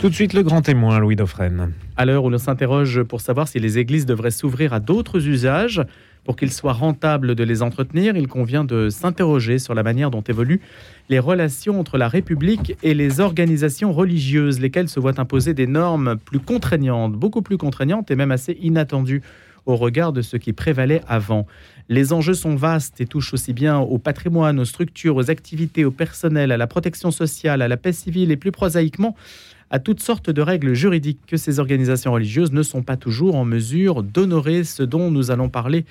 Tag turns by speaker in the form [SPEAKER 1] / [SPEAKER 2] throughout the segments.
[SPEAKER 1] Tout de suite, le grand témoin, Louis Dauphren.
[SPEAKER 2] À l'heure où l'on s'interroge pour savoir si les églises devraient s'ouvrir à d'autres usages, pour qu'il soit rentable de les entretenir, il convient de s'interroger sur la manière dont évoluent les relations entre la République et les organisations religieuses, lesquelles se voient imposer des normes plus contraignantes, beaucoup plus contraignantes et même assez inattendues au regard de ce qui prévalait avant. Les enjeux sont vastes et touchent aussi bien au patrimoine, aux structures, aux activités, au personnel, à la protection sociale, à la paix civile et plus prosaïquement à toutes sortes de règles juridiques que ces organisations religieuses ne sont pas toujours en mesure d'honorer ce dont nous allons parler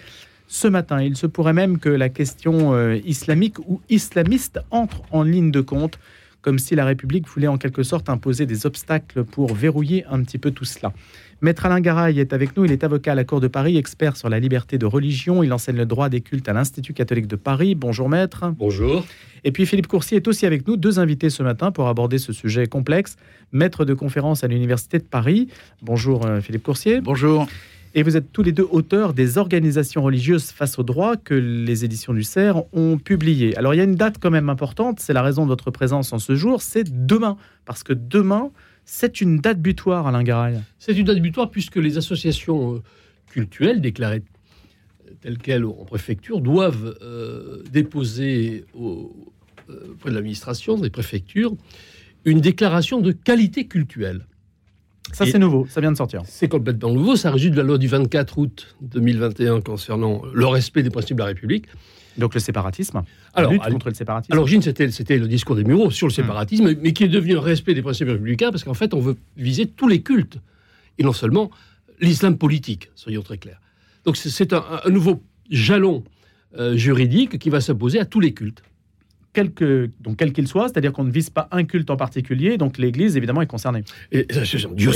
[SPEAKER 2] ce matin. Il se pourrait même que la question euh, islamique ou islamiste entre en ligne de compte, comme si la République voulait en quelque sorte imposer des obstacles pour verrouiller un petit peu tout cela. Maître Alain Garay est avec nous, il est avocat à la Cour de Paris, expert sur la liberté de religion, il enseigne le droit des cultes à l'Institut catholique de Paris. Bonjour maître.
[SPEAKER 3] Bonjour.
[SPEAKER 2] Et puis Philippe Coursier est aussi avec nous, deux invités ce matin pour aborder ce sujet complexe, maître de conférence à l'Université de Paris. Bonjour euh, Philippe Coursier.
[SPEAKER 4] Bonjour.
[SPEAKER 2] Et vous êtes tous les deux auteurs des organisations religieuses face au droit que les éditions du CERF ont publiées. Alors il y a une date quand même importante, c'est la raison de votre présence en ce jour, c'est demain. Parce que demain, c'est une date butoir, Alain Garay.
[SPEAKER 3] C'est une date butoir puisque les associations euh, cultuelles déclarées telles quelles en préfecture doivent euh, déposer euh, auprès de l'administration, des préfectures, une déclaration de qualité culturelle.
[SPEAKER 2] Ça, c'est nouveau, ça vient de sortir.
[SPEAKER 3] C'est complètement nouveau, ça résulte de la loi du 24 août 2021 concernant le respect des principes de la République.
[SPEAKER 2] Donc le séparatisme
[SPEAKER 3] Alors,
[SPEAKER 2] lutte contre le séparatisme
[SPEAKER 3] À l'origine, c'était, c'était le discours des Mureaux sur le séparatisme, mais qui est devenu un respect des principes républicains, parce qu'en fait, on veut viser tous les cultes, et non seulement l'islam politique, soyons très clairs. Donc c'est, c'est un, un nouveau jalon euh, juridique qui va s'imposer à tous les cultes.
[SPEAKER 2] Quel que- donc quel qu'il soit, c'est-à-dire qu'on ne vise pas un culte en particulier, donc l'Église évidemment est concernée.
[SPEAKER 3] Et
[SPEAKER 2] Et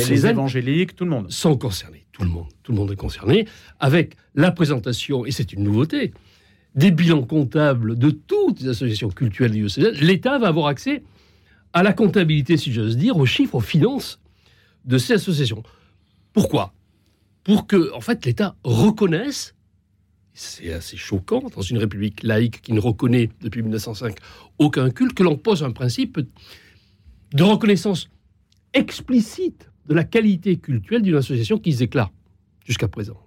[SPEAKER 2] les évangéliques, tout le monde.
[SPEAKER 3] sont concernés, tout le monde, tout le monde est concerné, avec la présentation, et c'est une nouveauté, des bilans comptables de toutes les associations culturelles diocésaines. L'État va avoir accès à la comptabilité, si j'ose dire, aux chiffres, aux finances de ces associations. Pourquoi? Pour que, en fait, l'État reconnaisse, c'est assez choquant dans une république laïque qui ne reconnaît depuis 1905 aucun culte, que l'on pose un principe de reconnaissance explicite de la qualité culturelle d'une association qui se déclare jusqu'à présent.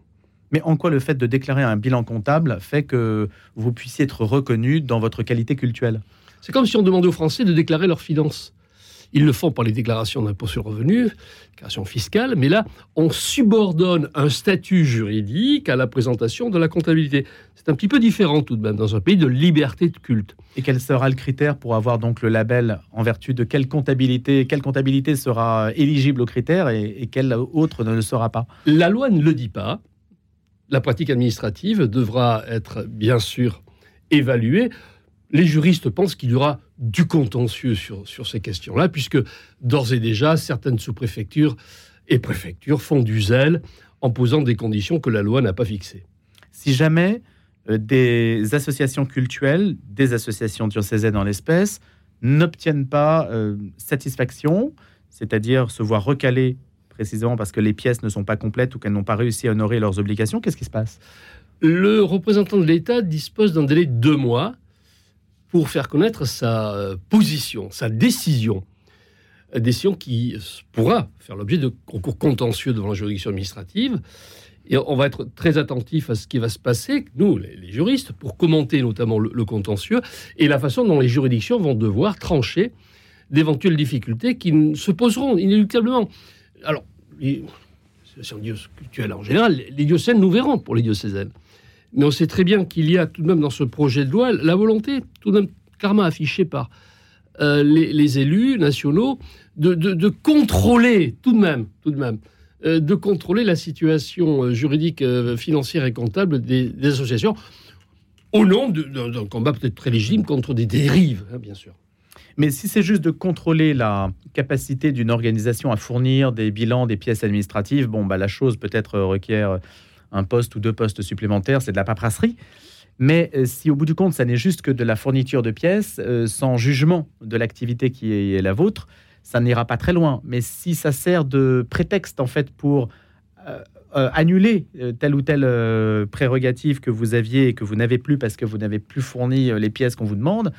[SPEAKER 2] Mais en quoi le fait de déclarer un bilan comptable fait que vous puissiez être reconnu dans votre qualité cultuelle?
[SPEAKER 3] C'est comme si on demandait aux Français de déclarer leurs finances. Ils le font par les déclarations d'impôt sur le revenu, déclaration fiscale, mais là, on subordonne un statut juridique à la présentation de la comptabilité. C'est un petit peu différent tout de même dans un pays de liberté de culte.
[SPEAKER 2] Et quel sera le critère pour avoir donc le label en vertu de quelle comptabilité Quelle comptabilité sera éligible aux critères et, et quelle autre ne le sera pas?
[SPEAKER 3] La loi ne le dit pas. La pratique administrative devra être bien sûr évaluée. Les juristes pensent qu'il y aura du contentieux sur, sur ces questions-là, puisque d'ores et déjà, certaines sous-préfectures et préfectures font du zèle en posant des conditions que la loi n'a pas fixées.
[SPEAKER 2] Si jamais euh, des associations cultuelles, des associations diocésaines en l'espèce, n'obtiennent pas euh, satisfaction, c'est-à-dire se voir recaler précisément parce que les pièces ne sont pas complètes ou qu'elles n'ont pas réussi à honorer leurs obligations, qu'est-ce qui se passe?
[SPEAKER 3] Le représentant de l'État dispose d'un délai de deux mois pour faire connaître sa euh, position, sa décision. Décision qui pourra faire l'objet de concours contentieux devant la juridiction administrative. Et on va être très attentif à ce qui va se passer, nous, les, juristes, pour commenter notamment le, contentieux et la façon dont les juridictions vont devoir trancher d'éventuelles difficultés qui se poseront inéluctablement. Alors, les diocésaines cultuelles en général, les- les diocèses, nous verrons pour les diocésaines. Mais on sait très bien qu'il y a tout de même dans ce projet de loi la volonté, tout de même clairement affichée par euh, les, élus nationaux, de, contrôler tout de même, tout de même, euh, de contrôler la situation euh, juridique, financière et comptable des, associations, au nom d'un combat peut-être très légitime contre des dérives, hein, bien sûr.
[SPEAKER 2] Mais si c'est juste de contrôler la capacité d'une organisation à fournir des bilans, des pièces administratives, bon, bah, la chose peut-être requiert un poste ou deux postes supplémentaires, c'est de la paperasserie. Mais euh, si au bout du compte, ça n'est juste que de la fourniture de pièces, euh, sans jugement de l'activité qui est la vôtre, ça n'ira pas très loin. Mais si ça sert de prétexte, en fait, pour euh, annuler telle ou telle prérogative que vous aviez et que vous n'avez plus parce que vous n'avez plus fourni les pièces qu'on vous demande,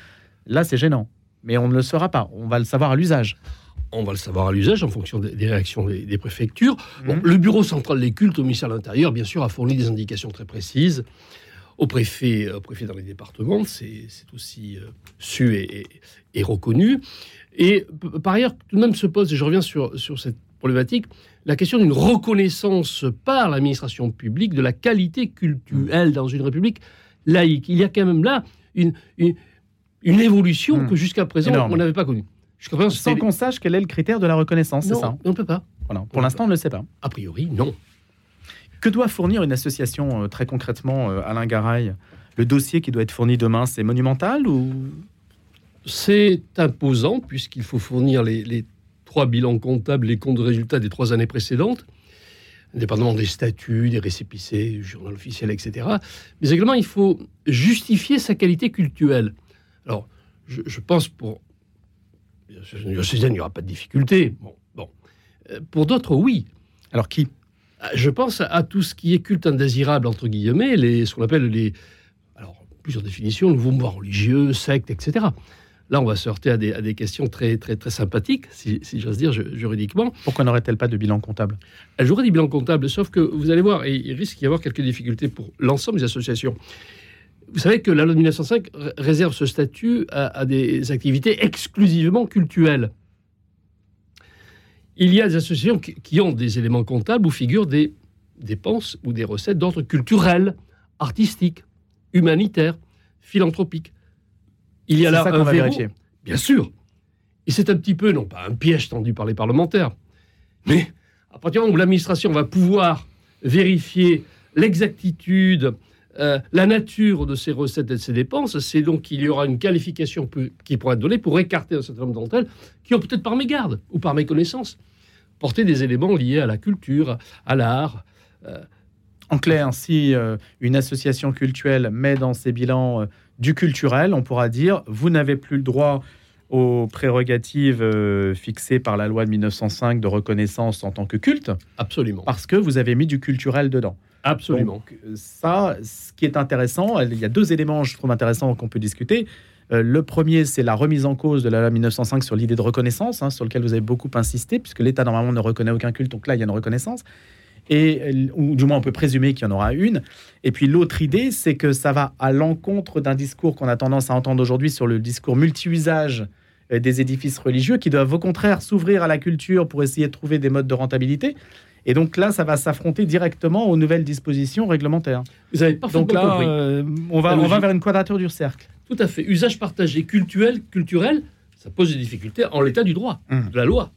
[SPEAKER 2] là, c'est gênant. Mais on ne le saura pas. On va le savoir à l'usage.
[SPEAKER 3] On va le savoir à l'usage en fonction des, réactions des, préfectures.
[SPEAKER 2] Mhm.
[SPEAKER 3] le bureau central des cultes au ministère de l'Intérieur, bien sûr, a fourni des indications très précises au préfet, au préfet dans les départements. C'est aussi euh, su et, reconnu. Et par ailleurs, tout de même se pose, et je reviens sur, sur cette problématique, la question d'une reconnaissance par l'administration publique de la qualité culturelle dans une république laïque. Il y a quand même là une, une, évolution
[SPEAKER 2] Hmm.
[SPEAKER 3] que jusqu'à présent,
[SPEAKER 2] Énorme.
[SPEAKER 3] on n'avait pas connue. Jusqu'à
[SPEAKER 2] Sans qu'on sache quel est le critère de la reconnaissance, c'est ça
[SPEAKER 3] on ne peut pas.
[SPEAKER 2] Voilà. Pour l'instant, on ne le sait pas.
[SPEAKER 3] A priori, non.
[SPEAKER 2] Que doit fournir une association euh, très concrètement, euh, Alain Garay Le dossier qui doit être fourni demain, c'est monumental ou
[SPEAKER 3] C'est imposant puisqu'il faut fournir les, les trois bilans comptables, les comptes de résultats des trois années précédentes, indépendamment des statuts, des récépissés, du journal officiel, etc. Mais également, il faut justifier sa qualité culturelle. Alors, je, je pense pour Suzanne, il n'y aura pas de difficulté. Bon, bon. Euh, Pour d'autres, oui.
[SPEAKER 2] Alors qui?
[SPEAKER 3] Je pense à tout ce qui est culte indésirable, entre guillemets, les, ce qu'on appelle les. Alors, plusieurs définitions, nouveaux mouvements religieux, sectes, etc. Là, on va se heurter à des, à des questions très, très, très sympathiques, si, si j'ose dire, ju- juridiquement.
[SPEAKER 2] Pourquoi n'aurait-elle pas de bilan comptable?
[SPEAKER 3] Elle jouerait des bilans comptables, sauf que vous allez voir, et il risque d'y avoir quelques difficultés pour l'ensemble des associations. Vous savez que la loi de 1905 r- réserve ce statut à, à des activités exclusivement cultuelles. Il y a des associations qui, qui ont des éléments comptables où figurent des dépenses ou des recettes d'ordre culturel, artistique, humanitaire, philanthropique. Il y a là
[SPEAKER 2] ça
[SPEAKER 3] un
[SPEAKER 2] va
[SPEAKER 3] verrou-
[SPEAKER 2] vérifier.
[SPEAKER 3] Bien sûr. Et c'est un petit peu, non pas un piège tendu par les parlementaires, mais à partir du moment où l'administration va pouvoir vérifier l'exactitude, euh, la nature de ces recettes et de ces dépenses, c'est donc qu'il y aura une qualification qui pourra être donnée pour écarter un certain nombre d'entre elles qui ont peut-être par mégarde ou par méconnaissance porté des éléments liés à la culture, à l'art.
[SPEAKER 2] En clair, si euh, une association culturelle met dans ses bilans euh, du culturel, on pourra dire vous n'avez plus le droit aux prérogatives euh, fixées par la loi de 1905 de reconnaissance en tant que culte,
[SPEAKER 3] Absolument.
[SPEAKER 2] parce que vous avez mis du culturel dedans.
[SPEAKER 3] Absolument.
[SPEAKER 2] Donc, ça, ce qui est intéressant, il y a deux éléments, je trouve intéressants qu'on peut discuter. Euh, le premier, c'est la remise en cause de la loi 1905 sur l'idée de reconnaissance, hein, sur lequel vous avez beaucoup insisté, puisque l'État normalement ne reconnaît aucun culte, donc là, il y a une reconnaissance. Et, euh, ou du moins, on peut présumer qu'il y en aura une. Et puis l'autre idée, c'est que ça va à l'encontre d'un discours qu'on a tendance à entendre aujourd'hui sur le discours multi-usage euh, des édifices religieux, qui doivent au contraire s'ouvrir à la culture pour essayer de trouver des modes de rentabilité. Et donc là, ça va s'affronter directement aux nouvelles dispositions réglementaires.
[SPEAKER 3] Vous avez parfaitement
[SPEAKER 2] Donc là,
[SPEAKER 3] compris.
[SPEAKER 2] euh, on, va, on va vers une quadrature du cercle.
[SPEAKER 3] Tout à fait. Usage partagé culturel, culturel, ça pose des difficultés en l'état du droit,
[SPEAKER 2] Hum.
[SPEAKER 3] de la loi.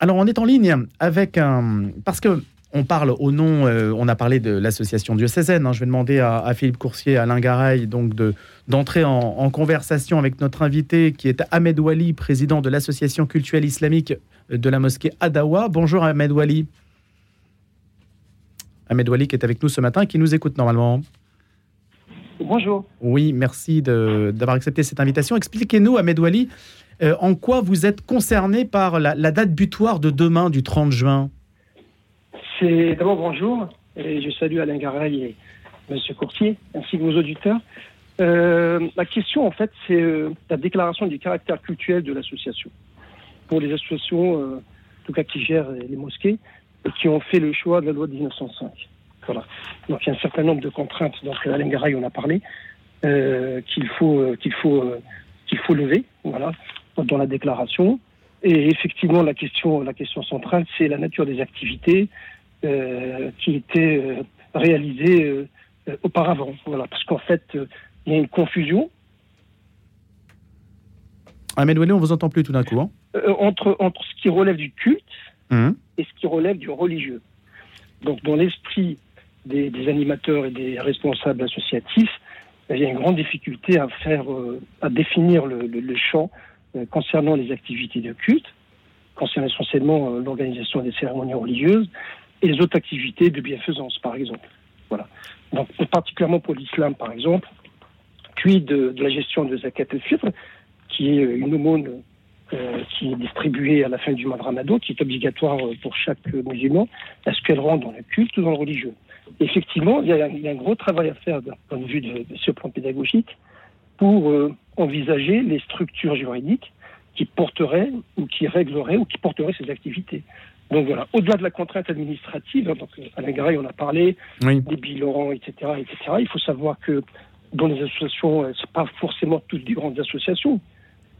[SPEAKER 2] Alors, on est en ligne avec un. Parce que. On parle au nom, euh, on a parlé de l'association diocésaine. hein. Je vais demander à, à Philippe Coursier, à Alain Garay, donc de d'entrer en, en conversation avec notre invité, qui est Ahmed Wali, président de l'association culturelle islamique de la mosquée Adawa. Bonjour Ahmed Wali. Ahmed Wali qui est avec nous ce matin, qui nous écoute normalement.
[SPEAKER 4] Bonjour.
[SPEAKER 2] Oui, merci d'avoir accepté cette invitation. Expliquez-nous, Ahmed Wali, euh, en quoi vous êtes concerné par la, la date butoir de demain, du 30 juin?
[SPEAKER 4] C'est d'abord bonjour et je salue Alain Garay et Monsieur Courtier ainsi que vos auditeurs. Euh, la question en fait c'est euh, la déclaration du caractère culturel de l'association pour les associations euh, en tout cas qui gèrent les mosquées qui ont fait le choix de la loi de 1905. Voilà. Donc il y a un certain nombre de contraintes. Donc Alain Garay en a parlé euh, qu'il faut euh, qu'il faut euh, qu'il faut lever. Voilà dans la déclaration. Et effectivement, la question, la question centrale, c'est la nature des activités qui étaient réalisées auparavant. Voilà, parce qu'en fait, il y a une confusion
[SPEAKER 2] Ahmed Wali, on vous entend plus tout d'un coup. hein.
[SPEAKER 4] entre, entre ce qui relève du culte
[SPEAKER 2] Hum.
[SPEAKER 4] Et ce qui relève du religieux. Donc, dans l'esprit des, animateurs et des responsables associatifs, il y a une grande difficulté à faire, euh, à définir le, champ euh, concernant les activités de culte, concernant essentiellement euh, l'organisation des cérémonies religieuses et les autres activités de bienfaisance, par exemple. Voilà. Donc, particulièrement pour l'islam, par exemple, puis de, la gestion de zakat al-fitr, qui est une aumône euh, qui est distribuée à la fin du mois de Ramadan, qui est obligatoire euh, pour chaque euh, musulman, est-ce qu'elle rentre dans le culte ou dans le religieux Effectivement, il y, a, il y a un gros travail à faire d'un point de vue de, de ce plan pédagogique pour euh, envisager les structures juridiques qui porterait ou qui réglerait ou qui porterait ces activités. Donc voilà, au-delà de la contrainte administrative, donc Alain Garay, on a parlé des bilans, etc., etc. Il faut savoir que dans les associations, euh, c'est pas forcément toutes des grandes associations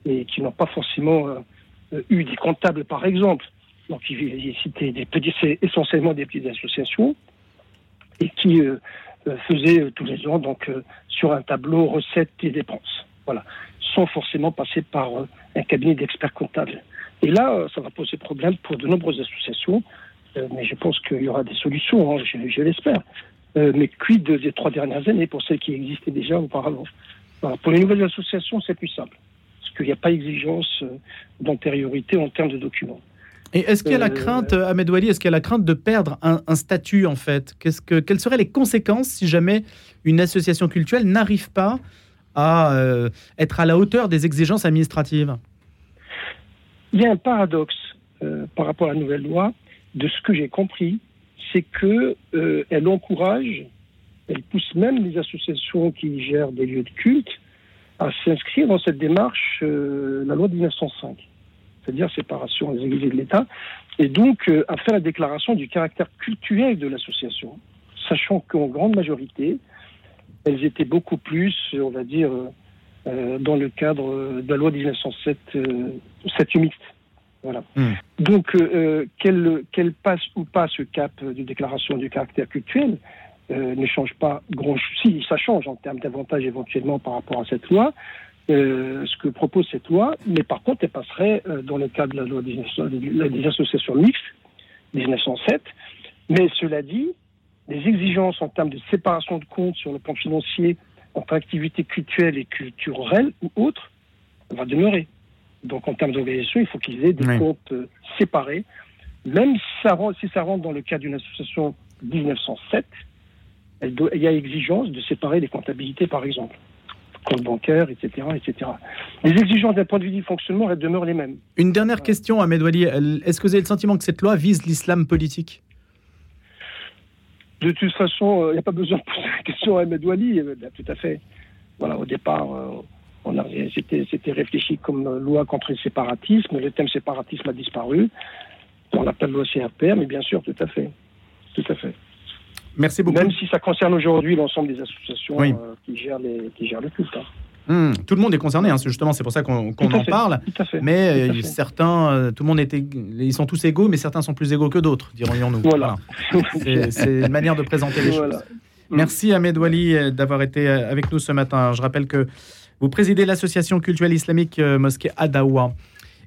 [SPEAKER 4] et qui n'ont pas forcément euh, eu des comptables, par exemple. Donc cité des petits, essentiellement des petites associations et qui euh, faisaient tous les ans donc sur un tableau recettes et dépenses. Voilà, sans forcément passer par un cabinet d'experts comptables. Et là, euh, ça va poser problème pour de nombreuses associations, euh, mais je pense qu'il y aura des solutions, hein, je, l'espère. Euh, mais quid des trois dernières années pour celles qui existaient déjà auparavant? Pour les nouvelles associations, c'est plus simple, qu'il n'y a pas exigence d'antériorité en termes de documents.
[SPEAKER 2] Et est-ce qu'il y a la crainte, Ahmed Wali, est-ce qu'il y a la crainte de perdre un, statut en fait? Que, Quelles seraient les conséquences si jamais une association culturelle n'arrive pas à être à la hauteur des exigences administratives?
[SPEAKER 4] Il y a un paradoxe euh, par rapport à la nouvelle loi, de ce que j'ai compris, c'est que euh, encourage, elle pousse même les associations qui gèrent des lieux de culte à s'inscrire dans cette démarche, euh, la loi de 1905, c'est-à-dire séparation des églises et de l'État, et donc à faire la déclaration du caractère culturel de l'association, sachant qu'en grande majorité, elles étaient beaucoup plus, on va dire, euh, dans le cadre de la loi 1907 euh, statut mixte. Voilà. Hmm. Donc, euh, qu'elle passe ou pas ce cap de déclaration du caractère culturel ne change pas grand chose. Si, ça change en termes d'avantages éventuellement par rapport à cette loi, ce que propose cette loi, mais par contre, elle passerait dans le cadre de la loi des associations mixtes 1907. Mais cela dit, les exigences en termes de séparation de comptes sur le plan financier entre activité culturelle et culturelle ou autre va demeurer. Donc en termes d'organisation, il faut qu'ils aient des comptes euh, séparés. Même si ça, rentre, dans le cadre d'une association 1907, il y a exigence de séparer les comptabilités, par exemple compte bancaire, etc., etc. Les exigences d'un point de vue du fonctionnement, elles demeurent les mêmes.
[SPEAKER 2] Une dernière question, Ahmed Wali. Est-ce que vous avez le sentiment que cette loi vise l'islam politique?
[SPEAKER 4] De toute façon, il euh, n'y a pas besoin de poser la question à Ahmed Wali. Euh, ben, tout à fait. Voilà, au départ, euh, c'était réfléchi comme loi contre le séparatisme. Le thème séparatisme a disparu. On l'appelle loi CRPR, mais bien sûr, tout à fait. Tout à fait.
[SPEAKER 2] Merci beaucoup.
[SPEAKER 4] Même si ça concerne aujourd'hui l'ensemble des associations qui, gèrent les, qui gèrent le culte. Hein.
[SPEAKER 2] Hmm, tout le monde est concerné, hein, justement, c'est pour ça qu'on en parle. Mais euh, certains, euh, tout le monde était, ils sont tous égaux, mais certains sont plus égaux que d'autres, dirons-nous.
[SPEAKER 4] Voilà.
[SPEAKER 2] C'est une manière de présenter les choses. Merci Ahmed Wali euh, d'avoir été avec nous ce matin. Je rappelle que vous présidez l'association culturelle islamique Mosquée Adawa.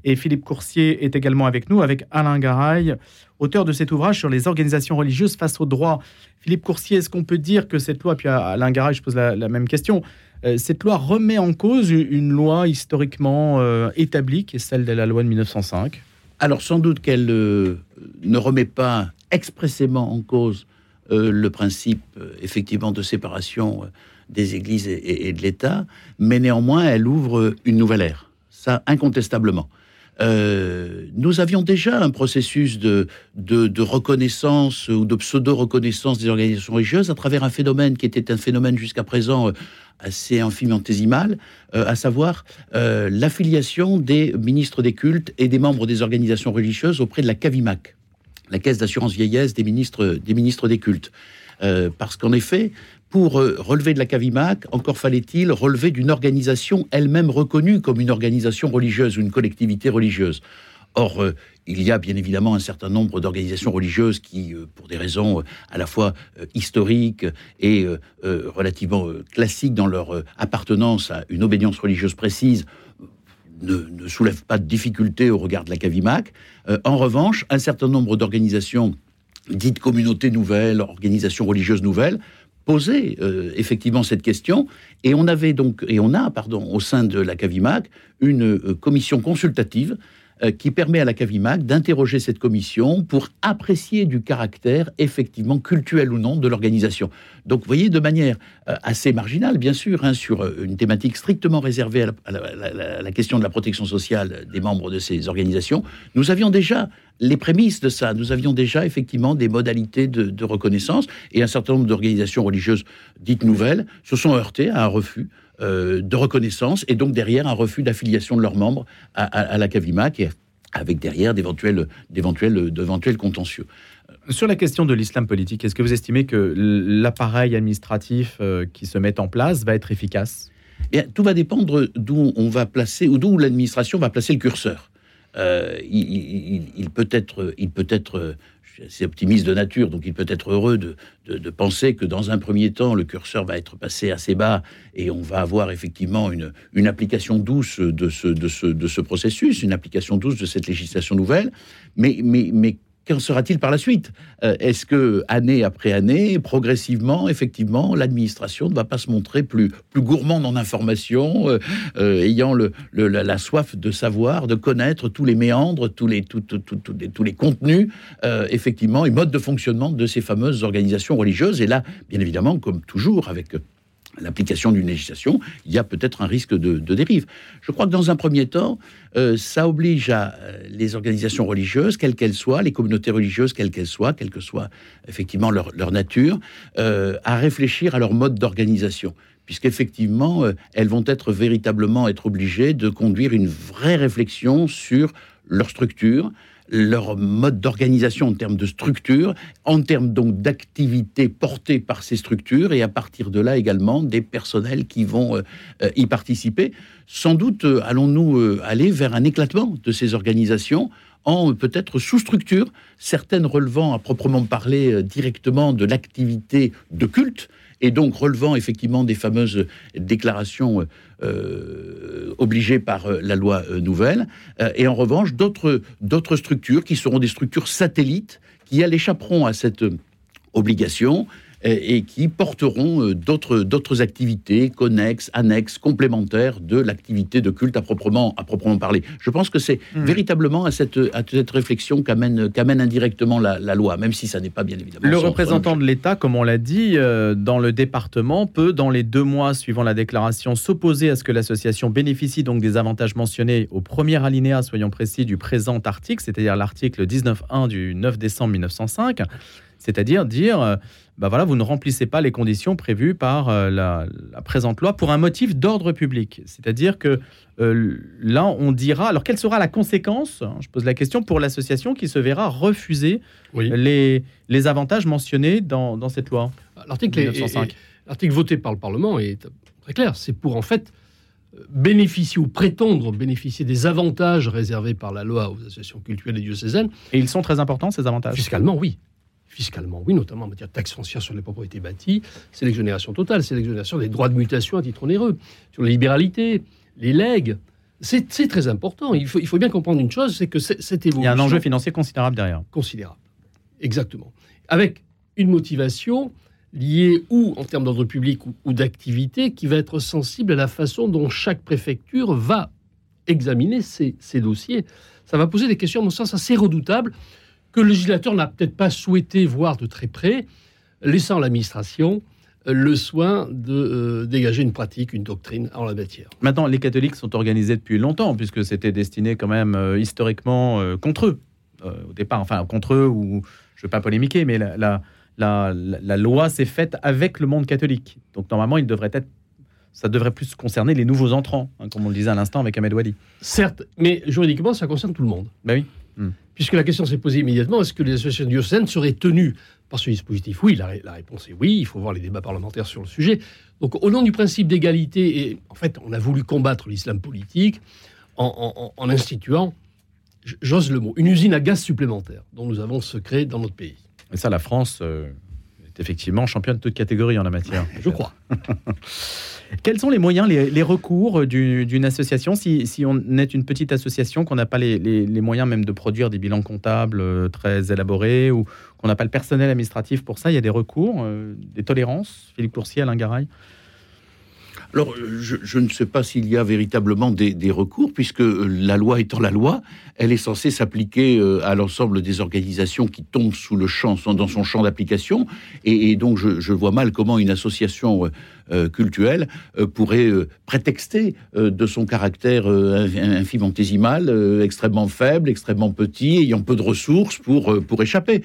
[SPEAKER 2] Et Philippe Coursier est également avec nous, avec Alain Garay, auteur de cet ouvrage sur les organisations religieuses face au droit. Philippe Coursier, est-ce qu'on peut dire que cette loi, puis à Alain Garay, je pose la, la même question, euh, cette loi remet en cause une loi historiquement euh, établie, qui est celle de la loi de 1905
[SPEAKER 5] Alors sans doute qu'elle euh, ne remet pas expressément en cause le principe effectivement de séparation des églises et, de l'État, mais néanmoins elle ouvre une nouvelle ère, ça incontestablement. Nous avions déjà un processus de, reconnaissance ou de pseudo-reconnaissance des organisations religieuses à travers un phénomène qui était un phénomène jusqu'à présent assez infimantésimale, euh, à savoir euh, l'affiliation des ministres des cultes et des membres des organisations religieuses auprès de la CAVIMAC, la Caisse d'assurance vieillesse des ministres des, ministres des cultes. Euh, parce qu'en effet, pour relever de la CAVIMAC, encore fallait-il relever d'une organisation elle-même reconnue comme une organisation religieuse ou une collectivité religieuse. Or, euh, il y a bien évidemment un certain nombre d'organisations religieuses qui, euh, pour des raisons euh, à la fois historiques et relativement classiques dans leur appartenance à une obédience religieuse précise, ne, soulèvent pas de difficultés au regard de la CAVIMAC. en revanche, un certain nombre d'organisations dites communautés nouvelles, organisations religieuses nouvelles, posaient effectivement cette question. Et on avait donc, et on a, pardon, au sein de la CAVIMAC, une commission consultative euh, qui permet à la CAVIMAC d'interroger cette commission pour apprécier du caractère effectivement cultuel ou non de l'organisation. Donc, vous voyez, de manière euh, assez marginale, bien sûr, hein, sur euh, une thématique strictement réservée à la, question de la protection sociale des membres de ces organisations, nous avions déjà les prémices de ça. Nous avions déjà effectivement des modalités de reconnaissance et un certain nombre d'organisations religieuses dites nouvelles se sont heurtées à un refus de reconnaissance et donc derrière un refus d'affiliation de leurs membres à, la CAVIMAC et avec derrière d'éventuels contentieux.
[SPEAKER 2] Sur la question de l'islam politique, est-ce que vous estimez que l'appareil administratif qui se met en place va être efficace?
[SPEAKER 5] Eh Tout va dépendre d'où on va placer, ou d'où l'administration va placer le curseur. il, peut être, il peut être c'est optimiste de nature, donc il peut être heureux de, de, penser que dans un premier temps, le curseur va être passé assez bas et on va avoir effectivement une, une application douce de ce, de, ce, de ce processus, une application douce de cette législation nouvelle. Mais, mais, mais Qu'en sera-t-il par la suite? Euh, Est-ce que, année après année, progressivement, effectivement, l'administration ne va pas se montrer plus, plus gourmande en information, euh, euh, ayant la, soif de savoir, de connaître tous les méandres, tous les, les, tous les contenus, effectivement, et modes de fonctionnement de ces fameuses organisations religieuses? Et là, bien évidemment, comme toujours, avec l'application d'une législation, il y a peut-être un risque de, dérive. Je crois que dans un premier temps, euh, ça oblige euh, les organisations religieuses, quelles qu'elles soient, les communautés religieuses, quelles qu'elles soient, quelle que soit effectivement leur, nature, euh, à réfléchir à leur mode d'organisation puisqu'effectivement, elles vont être véritablement être obligées de conduire une vraie réflexion sur leur structure, leur mode d'organisation en termes de structure, en termes donc d'activités portées par ces structures, et à partir de là également des personnels qui vont euh, euh, y participer. Sans doute euh, allons-nous aller vers un éclatement de ces organisations en peut-être sous-structures, certaines relevant à proprement parler directement de l'activité de culte, et donc relevant effectivement des fameuses déclarations euh, obligées par euh, la loi euh, nouvelle, et en revanche d'autres structures qui seront des structures satellites qui elles échapperont à cette obligation et qui porteront euh, d'autres, d'autres activités connexes, annexes, complémentaires de l'activité de culte à proprement, à proprement parler. Je pense que c'est hmm. véritablement à cette, à cette réflexion qu'amène, qu'amène indirectement la, loi, même si ça n'est pas bien évidemment.
[SPEAKER 2] Le représentant de l'État, comme on l'a dit, euh, dans le département, peut, dans les deux mois suivant la déclaration, s'opposer à ce que l'association bénéficie donc des avantages mentionnés au premier alinéa, soyons précis, du présent article, c'est-à-dire l'article 19.1 du 9 décembre 1905 c'est-à-dire dire, euh, bah voilà, vous ne remplissez pas les conditions prévues par euh, la, présente loi pour un motif d'ordre public. C'est-à-dire que euh, là, on dira, alors quelle sera la conséquence, hein, je pose la question, pour l'association qui se verra refuser les, les avantages mentionnés dans, cette loi
[SPEAKER 3] L'article L'article voté par le Parlement est très clair. C'est pour en fait bénéficier ou prétendre bénéficier des avantages réservés par la loi aux associations culturelles et diocésaines.
[SPEAKER 2] Et ils sont très importants, ces avantages?
[SPEAKER 3] Fiscalement, oui fiscalement, oui, notamment en matière de taxes foncières sur les propriétés bâties, c'est l'exonération totale, c'est l'exonération des droits de mutation à titre onéreux, sur la libéralité, les legs. C'est très important. Il faut, il faut bien comprendre une chose, c'est que cette évolution...
[SPEAKER 2] Il y a un enjeu financier considérable derrière.
[SPEAKER 3] Considérable, exactement. Avec une motivation liée ou en termes d'ordre public ou, d'activité qui va être sensible à la façon dont chaque préfecture va examiner ces, ces dossiers. Ça va poser des questions, à mon sens, assez redoutables que le législateur n'a peut-être pas souhaité voir de très près, laissant à l'administration euh, le soin de euh, dégager une pratique, une doctrine en la matière.
[SPEAKER 2] Maintenant, les catholiques sont organisés depuis longtemps, puisque c'était destiné quand même euh, historiquement contre eux, au départ, enfin contre eux, ou je ne veux pas polémiquer, mais la, la, la, la loi s'est faite avec le monde catholique. Donc normalement, il devrait être ça devrait plus concerner les nouveaux entrants, hein, comme on le disait à l'instant avec Ahmed Wadi.
[SPEAKER 3] Certes, mais juridiquement, ça concerne tout le monde.
[SPEAKER 2] Ben oui.
[SPEAKER 3] Hmm. Puisque la question s'est posée immédiatement, est-ce que les associations diocésaines seraient tenues par ce dispositif? Oui, la, la, réponse est oui, il faut voir les débats parlementaires sur le sujet. Donc au nom du principe d'égalité, et en fait on a voulu combattre l'islam politique en, instituant, j'ose le mot, une usine à gaz supplémentaire dont nous avons secret dans notre pays.
[SPEAKER 2] Et ça, la France euh, est effectivement championne de toute catégorie en la matière.
[SPEAKER 3] Je crois.
[SPEAKER 2] Quels sont les moyens, les, recours d'une association si, on est une petite association, qu'on n'a pas les, moyens même de produire des bilans comptables euh, très élaborés ou qu'on n'a pas le personnel administratif pour ça, il y a des recours, euh, des tolérances? Philippe Coursier, Alain Garay
[SPEAKER 5] alors, je, ne sais pas s'il y a véritablement des, recours, puisque la loi étant la loi, elle est censée s'appliquer euh, à l'ensemble des organisations qui tombent sous le champ, dans son champ d'application. Et, donc, je, vois mal comment une association euh, euh, cultuelle pourrait prétexter de son caractère infimantésimal, extrêmement faible, extrêmement petit, ayant peu de ressources pour, pour échapper.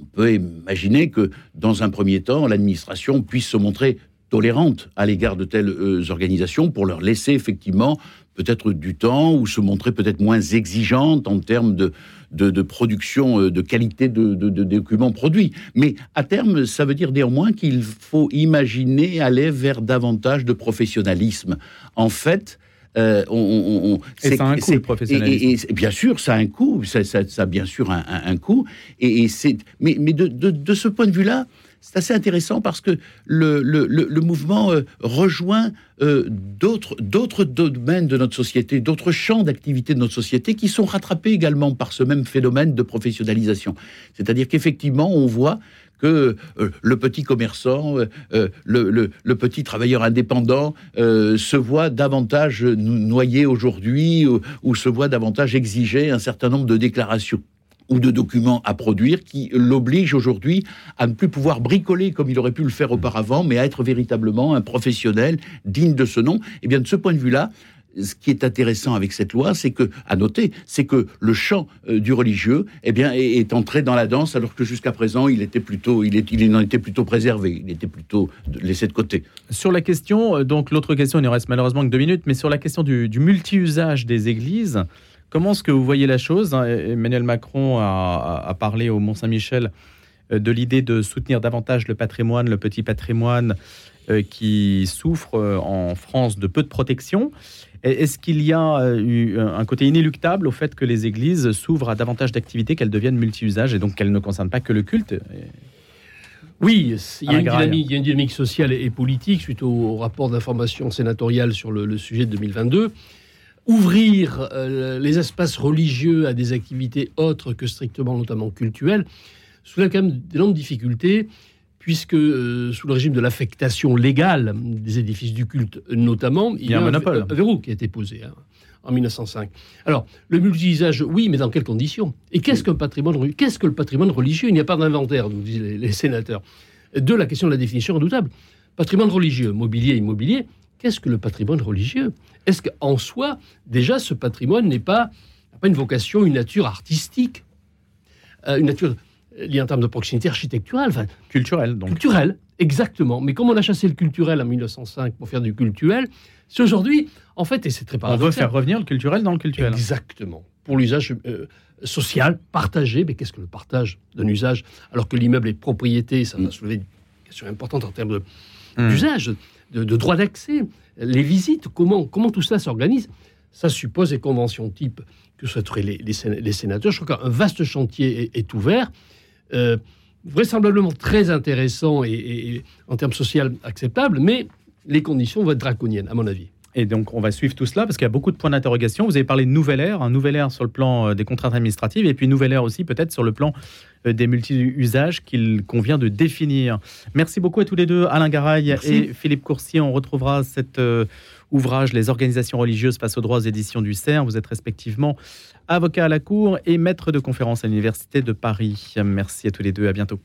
[SPEAKER 5] On peut imaginer que, dans un premier temps, l'administration puisse se montrer tolérante à l'égard de telles euh, organisations pour leur laisser effectivement peut-être du temps ou se montrer peut-être moins exigeante en termes de, de, production, euh, de qualité de, de, documents produits. Mais à terme, ça veut dire néanmoins qu'il faut imaginer aller vers davantage de professionnalisme. En fait,
[SPEAKER 2] euh, on, et ça a un coût, le professionnalisme.
[SPEAKER 5] Et, bien sûr, ça a un coût, ça, ça, a bien sûr un, un, coût. Et, c'est, mais, mais de, de, ce point de vue-là, c'est assez intéressant parce que le, mouvement euh, rejoint euh, d'autres, domaines de notre société, d'autres champs d'activité de notre société qui sont rattrapés également par ce même phénomène de professionnalisation. C'est-à-dire qu'effectivement, on voit que euh, le petit commerçant, le, le, petit travailleur indépendant se voit davantage noyé aujourd'hui ou se voit davantage exiger un certain nombre de déclarations ou de documents à produire qui l'oblige aujourd'hui à ne plus pouvoir bricoler comme il aurait pu le faire auparavant, mais à être véritablement un professionnel digne de ce nom. Et eh bien de ce point de vue-là, ce qui est intéressant avec cette loi, c'est que, à noter, c'est que le champ euh, du religieux, eh bien, est, entré dans la danse, alors que jusqu'à présent, il était plutôt, il, en était plutôt préservé, il était plutôt laissé de côté.
[SPEAKER 2] Sur la question, euh, donc l'autre question, il ne reste malheureusement que deux minutes, mais sur la question du multi-usage des églises, Comment est-ce que vous voyez la chose hein, Emmanuel Macron a, parlé au Mont-Saint-Michel euh, de l'idée de soutenir davantage le patrimoine, le petit patrimoine euh, qui souffre euh, en France de peu de protection? Est-ce qu'il y a eu un côté inéluctable au fait que les églises s'ouvrent à davantage d'activités, qu'elles deviennent multi-usages et donc qu'elles ne concernent pas que le culte?
[SPEAKER 3] Oui, il y, a une dynamique, il y, a une dynamique, sociale et politique suite au, rapport d'information sénatorial sur le, le, sujet de 2022 ouvrir euh, les espaces religieux à des activités autres que strictement, notamment culturelles, soulève quand même d'énormes difficultés, puisque euh, sous le régime de l'affectation légale des édifices du culte, notamment,
[SPEAKER 2] il y a, un, monopole.
[SPEAKER 3] un, verrou qui a été posé. Hein, en 1905. Alors, le multi-usage, oui, mais dans quelles conditions? Et qu'est-ce qu'un patrimoine Qu'est-ce que le patrimoine religieux? Il n'y a pas d'inventaire, nous disent les, les, sénateurs. De la question de la définition redoutable. Patrimoine religieux, mobilier, immobilier, qu'est-ce que le patrimoine religieux? Est-ce qu'en soi, déjà, ce patrimoine n'est pas, pas une vocation, une nature artistique, euh, une nature liée en termes de proximité architecturale, enfin,
[SPEAKER 2] culturelle, donc.
[SPEAKER 3] Culturelle, exactement. Mais comme on a chassé le culturel en 1905 pour faire du culturel, c'est aujourd'hui, en fait, et c'est très paradoxal.
[SPEAKER 2] On veut faire revenir le culturel dans le culturel.
[SPEAKER 3] Exactement. Pour l'usage euh, social, partagé. Mais qu'est-ce que le partage d'un usage? Alors que l'immeuble est propriété, ça va mm. soulever question importante en termes mm. d'usage de, droit d'accès, les visites, comment, comment tout cela s'organise Ça suppose des conventions type que souhaiteraient les, les, sénateurs. Je crois qu'un vaste chantier est, ouvert, euh, vraisemblablement très intéressant et, en termes sociaux acceptable, mais les conditions vont être draconiennes, à mon avis.
[SPEAKER 2] Et donc, on va suivre tout cela parce qu'il y a beaucoup de points d'interrogation. Vous avez parlé de nouvelle ère, un nouvel ère sur le plan euh, des contraintes administratives et puis nouvelle ère aussi peut-être sur le plan euh, des multi-usages qu'il convient de définir. Merci beaucoup à tous les deux, Alain Garaille et Philippe Coursier. On retrouvera cet euh, ouvrage, Les organisations religieuses face aux droits aux éditions du CERN. Vous êtes respectivement avocat à la Cour et maître de conférence à l'Université de Paris. Merci à tous les deux, à bientôt.